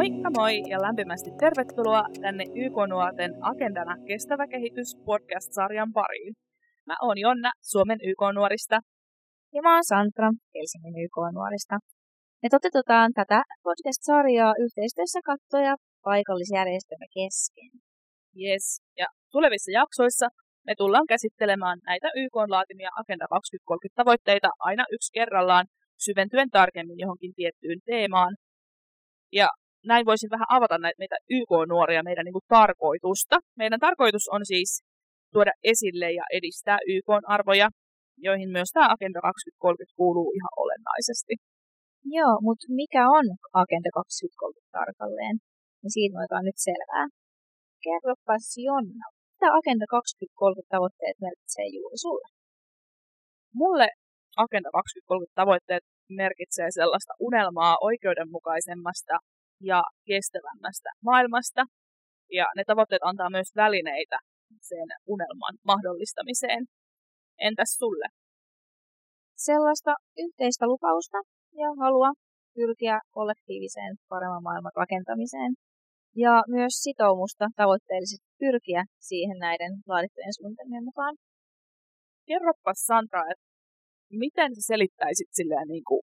Moikka moi ja lämpimästi tervetuloa tänne YK Nuorten Agendana kestävä kehitys podcast-sarjan pariin. Mä oon Jonna Suomen YK Nuorista. Ja mä oon Santra Helsingin YK Nuorista. Me toteutetaan tätä podcast-sarjaa yhteistyössä kattoja paikallisjärjestömme kesken. Yes, ja tulevissa jaksoissa me tullaan käsittelemään näitä YK laatimia Agenda 2030 tavoitteita aina yksi kerrallaan syventyen tarkemmin johonkin tiettyyn teemaan. Ja näin voisin vähän avata näitä meitä YK-nuoria, meidän niin kuin, tarkoitusta. Meidän tarkoitus on siis tuoda esille ja edistää YK-arvoja, joihin myös tämä Agenda 2030 kuuluu ihan olennaisesti. Joo, mutta mikä on Agenda 2030 tarkalleen? Niin siitä otetaan nyt selvää. Kerropas Jonna, mitä Agenda 2030 tavoitteet merkitsee juuri sulle? Mulle Agenda 2030 tavoitteet merkitsee sellaista unelmaa oikeudenmukaisemmasta ja kestävämmästä maailmasta. Ja ne tavoitteet antaa myös välineitä sen unelman mahdollistamiseen. Entäs sulle? Sellaista yhteistä lupausta ja halua pyrkiä kollektiiviseen paremman maailman rakentamiseen. Ja myös sitoumusta tavoitteellisesti pyrkiä siihen näiden laadittujen suunnitelmien mukaan. Kerropa Sandra, että miten sä selittäisit silleen niin kuin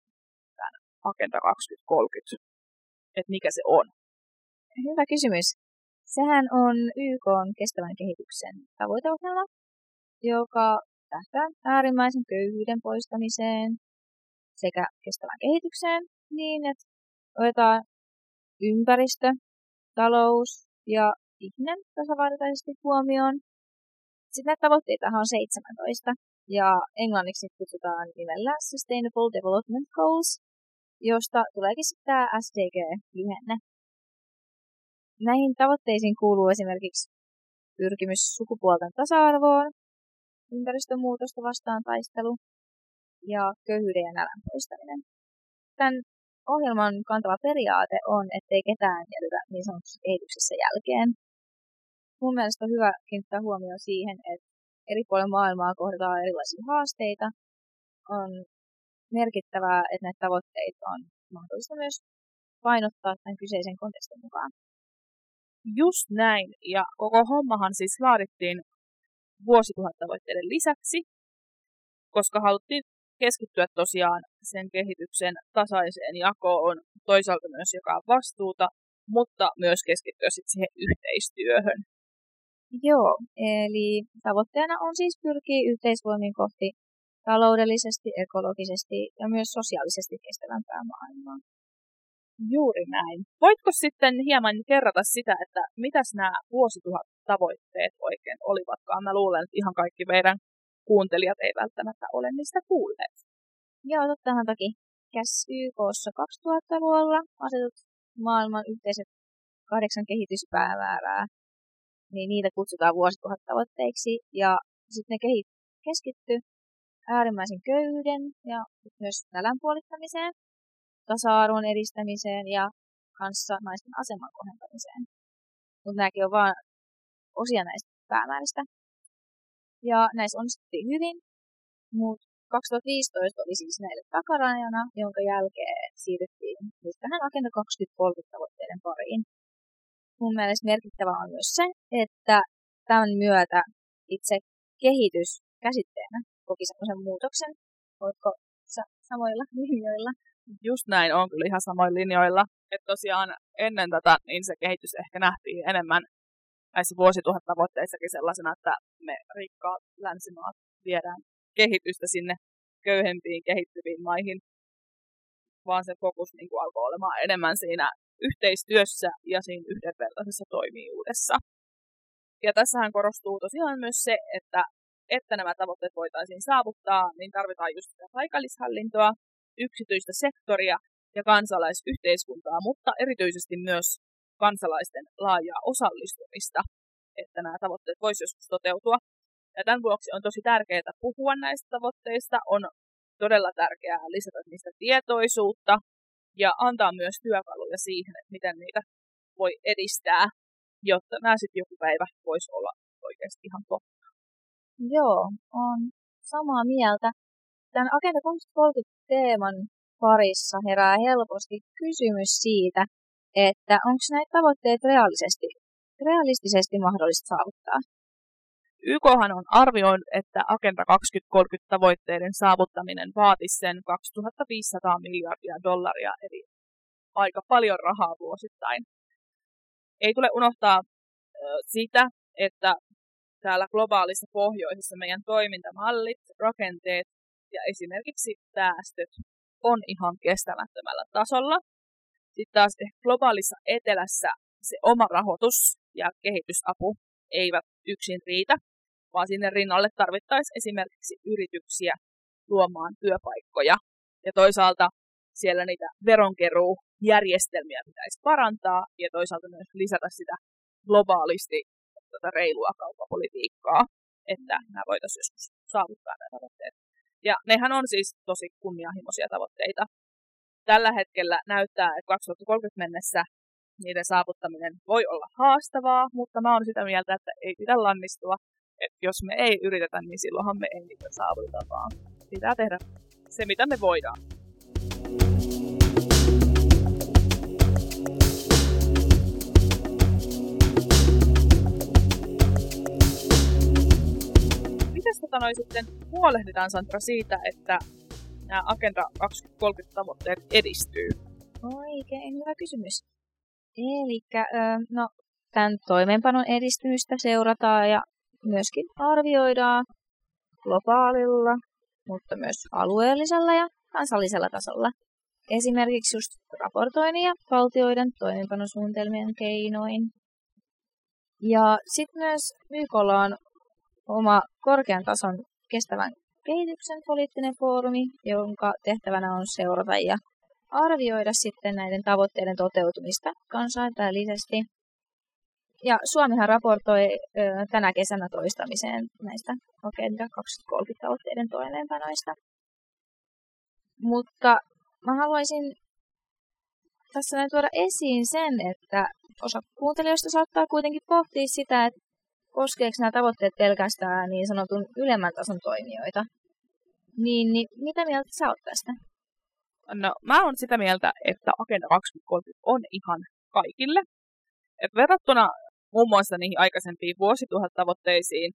tämän Agenda 2030 että mikä se on? Hyvä kysymys. Sehän on YK on kestävän kehityksen tavoiteohjelma, joka tähtää äärimmäisen köyhyyden poistamiseen sekä kestävään kehitykseen niin, että otetaan ympäristö, talous ja ihminen tasavertaisesti huomioon. Sitten näitä tavoitteita on 17 ja englanniksi kutsutaan nimellä Sustainable Development Goals, josta tuleekin sitten tämä SDG-lyhenne. Näihin tavoitteisiin kuuluu esimerkiksi pyrkimys sukupuolten tasa-arvoon, ympäristömuutosta vastaan taistelu ja köyhyyden ja nälän poistaminen. Tämän ohjelman kantava periaate on, ettei ketään jätetä niin sanotussa kehityksessä jälkeen. Mun mielestä on hyvä kiinnittää huomioon siihen, että eri puolilla maailmaa kohdataan erilaisia haasteita. On merkittävää, että näitä tavoitteita on mahdollista myös painottaa tämän kyseisen kontekstin mukaan. Just näin, ja koko hommahan siis laadittiin vuosituhattavoitteiden lisäksi, koska haluttiin keskittyä tosiaan sen kehityksen tasaiseen jakoon, toisaalta myös jakaa vastuuta, mutta myös keskittyä sitten siihen yhteistyöhön. Joo, eli tavoitteena on siis pyrkiä yhteisvoimin kohti taloudellisesti, ekologisesti ja myös sosiaalisesti kestävämpää maailmaa. Juuri näin. Voitko sitten hieman kerrata sitä, että mitäs nämä vuosituhat tavoitteet oikein olivatkaan? Mä luulen, että ihan kaikki meidän kuuntelijat ei välttämättä ole niistä kuulleet. Joo, tottahan toki. Käs YKssa 2000-luvulla asetut maailman yhteiset kahdeksan kehityspäämäärää, niin niitä kutsutaan vuosituhattavoitteiksi. Ja sitten ne kehit- keskitty äärimmäisen köyhyyden ja myös nälän puolittamiseen, tasa-arvon edistämiseen ja kanssa naisten aseman kohentamiseen. Mutta nämäkin on vain osia näistä päämääristä. Ja näissä onnistuttiin hyvin, mutta 2015 oli siis näille takarajana, jonka jälkeen siirryttiin nyt tähän Agenda 2030 tavoitteiden pariin. Mun mielestä merkittävää on myös se, että tämän myötä itse kehitys käsitteenä koki semmoisen muutoksen. Oletko sa- samoilla linjoilla? Just näin, on kyllä ihan samoilla linjoilla. Että tosiaan ennen tätä niin se kehitys ehkä nähtiin enemmän näissä vuosituhattavoitteissakin sellaisena, että me rikkaat länsimaat viedään kehitystä sinne köyhempiin, kehittyviin maihin, vaan se fokus niin kuin alkoi olemaan enemmän siinä yhteistyössä ja siinä yhdenvertaisessa toimijuudessa. Ja tässähän korostuu tosiaan myös se, että että nämä tavoitteet voitaisiin saavuttaa, niin tarvitaan just sitä paikallishallintoa, yksityistä sektoria ja kansalaisyhteiskuntaa, mutta erityisesti myös kansalaisten laajaa osallistumista, että nämä tavoitteet voisivat joskus toteutua. Ja tämän vuoksi on tosi tärkeää puhua näistä tavoitteista, on todella tärkeää lisätä niistä tietoisuutta ja antaa myös työkaluja siihen, että miten niitä voi edistää, jotta nämä sitten joku päivä voisi olla oikeasti ihan totta. Joo, on samaa mieltä. Tämän Agenda 2030 teeman parissa herää helposti kysymys siitä, että onko näitä tavoitteet realisesti, realistisesti mahdollista saavuttaa. YKhan on arvioinut, että Agenda 2030 tavoitteiden saavuttaminen vaatisi sen 2500 miljardia dollaria, eli aika paljon rahaa vuosittain. Ei tule unohtaa sitä, että täällä globaalissa pohjoisessa meidän toimintamallit, rakenteet ja esimerkiksi päästöt on ihan kestämättömällä tasolla. Sitten taas globaalissa etelässä se oma rahoitus ja kehitysapu eivät yksin riitä, vaan sinne rinnalle tarvittaisiin esimerkiksi yrityksiä luomaan työpaikkoja. Ja toisaalta siellä niitä veronkeruujärjestelmiä pitäisi parantaa ja toisaalta myös lisätä sitä globaalisti tuota reilua kauppapolitiikkaa, että nämä voitaisiin joskus saavuttaa nämä tavoitteet. Ja nehän on siis tosi kunnianhimoisia tavoitteita. Tällä hetkellä näyttää, että 2030 mennessä niiden saavuttaminen voi olla haastavaa, mutta mä oon sitä mieltä, että ei pidä lannistua. Että jos me ei yritetä, niin silloinhan me ei niitä saavuteta, vaan pitää tehdä se, mitä me voidaan. Miten tota noin sitten huolehditaan Sandra siitä, että nämä Agenda 2030 tavoitteet edistyy? Oikein hyvä kysymys. Eli no, tämän toimeenpanon edistymistä seurataan ja myöskin arvioidaan globaalilla, mutta myös alueellisella ja kansallisella tasolla. Esimerkiksi just raportoinnin ja valtioiden toimeenpanosuunnitelmien keinoin. Ja sitten myös YKlla on oma korkean tason kestävän kehityksen poliittinen foorumi, jonka tehtävänä on seurata ja arvioida sitten näiden tavoitteiden toteutumista kansainvälisesti. Ja Suomihan raportoi ö, tänä kesänä toistamiseen näistä Agenda 2030 tavoitteiden toimeenpanoista. Mutta mä haluaisin tässä näin tuoda esiin sen, että osa kuuntelijoista saattaa kuitenkin pohtia sitä, että koskeeko nämä tavoitteet pelkästään niin sanotun ylemmän tason toimijoita. Niin, niin mitä mieltä sä oot tästä? No, mä oon sitä mieltä, että Agenda 2030 on ihan kaikille. Et verrattuna muun muassa niihin aikaisempiin vuosituhattavoitteisiin,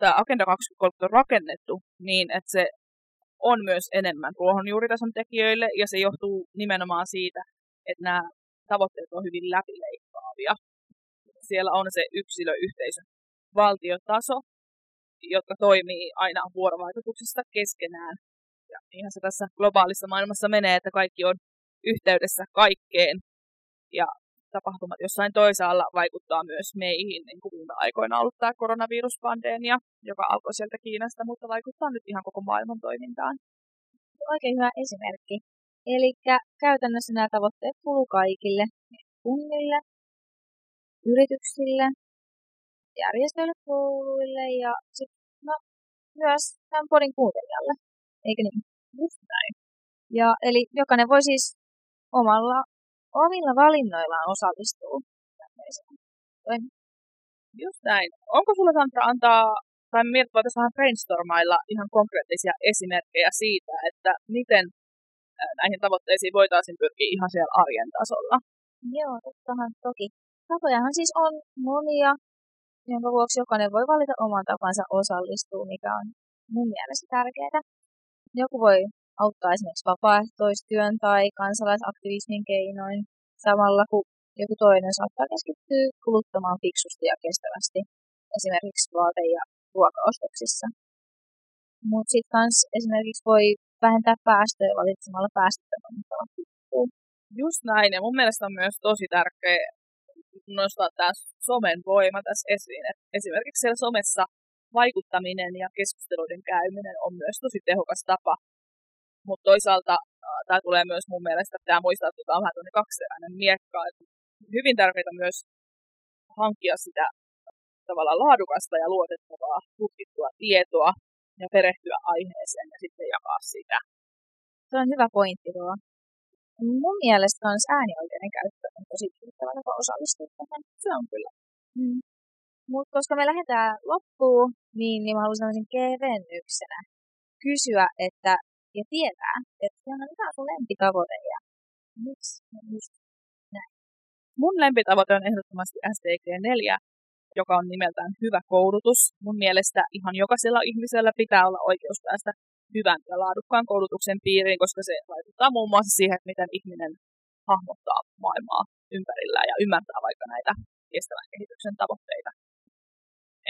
tämä Agenda 2030 on rakennettu niin, että se on myös enemmän ruohonjuuritason tekijöille, ja se johtuu nimenomaan siitä, että nämä tavoitteet on hyvin läpileikkaavia. Siellä on se yksilö, yhteisö, valtiotaso, jotka toimii aina vuorovaikutuksessa keskenään. Ja niinhän se tässä globaalissa maailmassa menee, että kaikki on yhteydessä kaikkeen. Ja tapahtumat jossain toisaalla vaikuttaa myös meihin, niin kuin viime aikoina ollut tämä koronaviruspandemia, joka alkoi sieltä Kiinasta, mutta vaikuttaa nyt ihan koko maailman toimintaan. Oikein hyvä esimerkki. Eli käytännössä nämä tavoitteet kuuluu kaikille, kunnille, yrityksille, järjestöille, kouluille ja sit, no, myös tämän podin kuuntelijalle. Eikö niin? Just näin. Ja, eli jokainen voi siis omalla, omilla valinnoillaan osallistua tämmöiseen Just näin. Onko sulla Sandra antaa, tai me voitaisiin vähän brainstormailla ihan konkreettisia esimerkkejä siitä, että miten näihin tavoitteisiin voitaisiin pyrkiä ihan siellä arjen tasolla? Joo, tottahan toki. Tapojahan siis on monia, jonka vuoksi jokainen voi valita oman tapansa osallistua, mikä on mun mielestä tärkeää. Joku voi auttaa esimerkiksi vapaaehtoistyön tai kansalaisaktivismin keinoin, samalla kun joku toinen saattaa keskittyä kuluttamaan fiksusti ja kestävästi, esimerkiksi vaate- ja ruokaostoksissa. Mutta sitten kans esimerkiksi voi vähentää päästöjä valitsemalla päästöttömän Just näin, ja mun mielestä on myös tosi tärkeä nostaa tämä somen voima tässä esiin. Et esimerkiksi siellä somessa vaikuttaminen ja keskusteluiden käyminen on myös tosi tehokas tapa. Mutta toisaalta tämä tulee myös mun mielestä, pitää muistaa, että tämä on vähän kaksiteräinen miekka. Et hyvin tärkeää myös hankkia sitä tavallaan laadukasta ja luotettavaa tutkittua tietoa ja perehtyä aiheeseen ja sitten jakaa sitä. Se on hyvä pointti tuo. Mun mielestä myös äänioikeuden käyttö on tosi kiinnittävä tapa osallistua tähän. Se on kyllä. Mm. Mutta koska me lähdetään loppuun, niin, niin mä haluaisin tämmöisen kevennyksenä kysyä, että ja tietää, että Jana, mikä on sun lempitavoite ja miksi just näin? Mun lempitavoite on ehdottomasti SDG 4, joka on nimeltään hyvä koulutus. Mun mielestä ihan jokaisella ihmisellä pitää olla oikeus päästä hyvän ja laadukkaan koulutuksen piiriin, koska se vaikuttaa muun muassa siihen, että miten ihminen hahmottaa maailmaa ympärillään ja ymmärtää vaikka näitä kestävän kehityksen tavoitteita.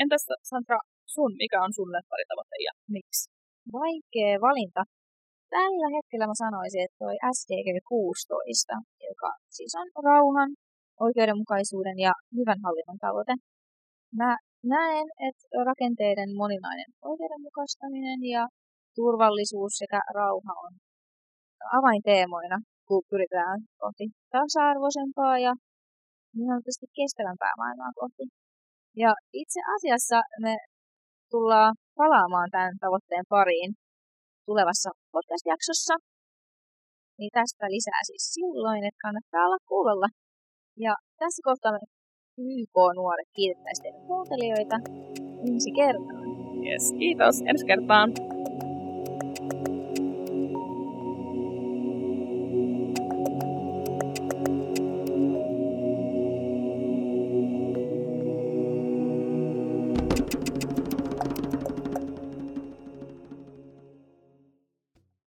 Entäs Sandra, sun, mikä on sun tavoite ja miksi? Vaikea valinta. Tällä hetkellä mä sanoisin, että toi SDG 16, joka siis on rauhan, oikeudenmukaisuuden ja hyvän hallinnon tavoite. Mä näen, että rakenteiden moninainen oikeudenmukaistaminen ja turvallisuus sekä rauha on avainteemoina, kun pyritään kohti tasa-arvoisempaa ja niin sanotusti kestävämpää maailmaa kohti. Ja itse asiassa me tullaan palaamaan tämän tavoitteen pariin tulevassa podcast-jaksossa. Niin tästä lisää siis silloin, että kannattaa olla kuulolla. Ja tässä kohtaa me YK-nuoret kiitettäisiin teidän kuuntelijoita ensi kertaan. Yes, kiitos. Ensi kertaan.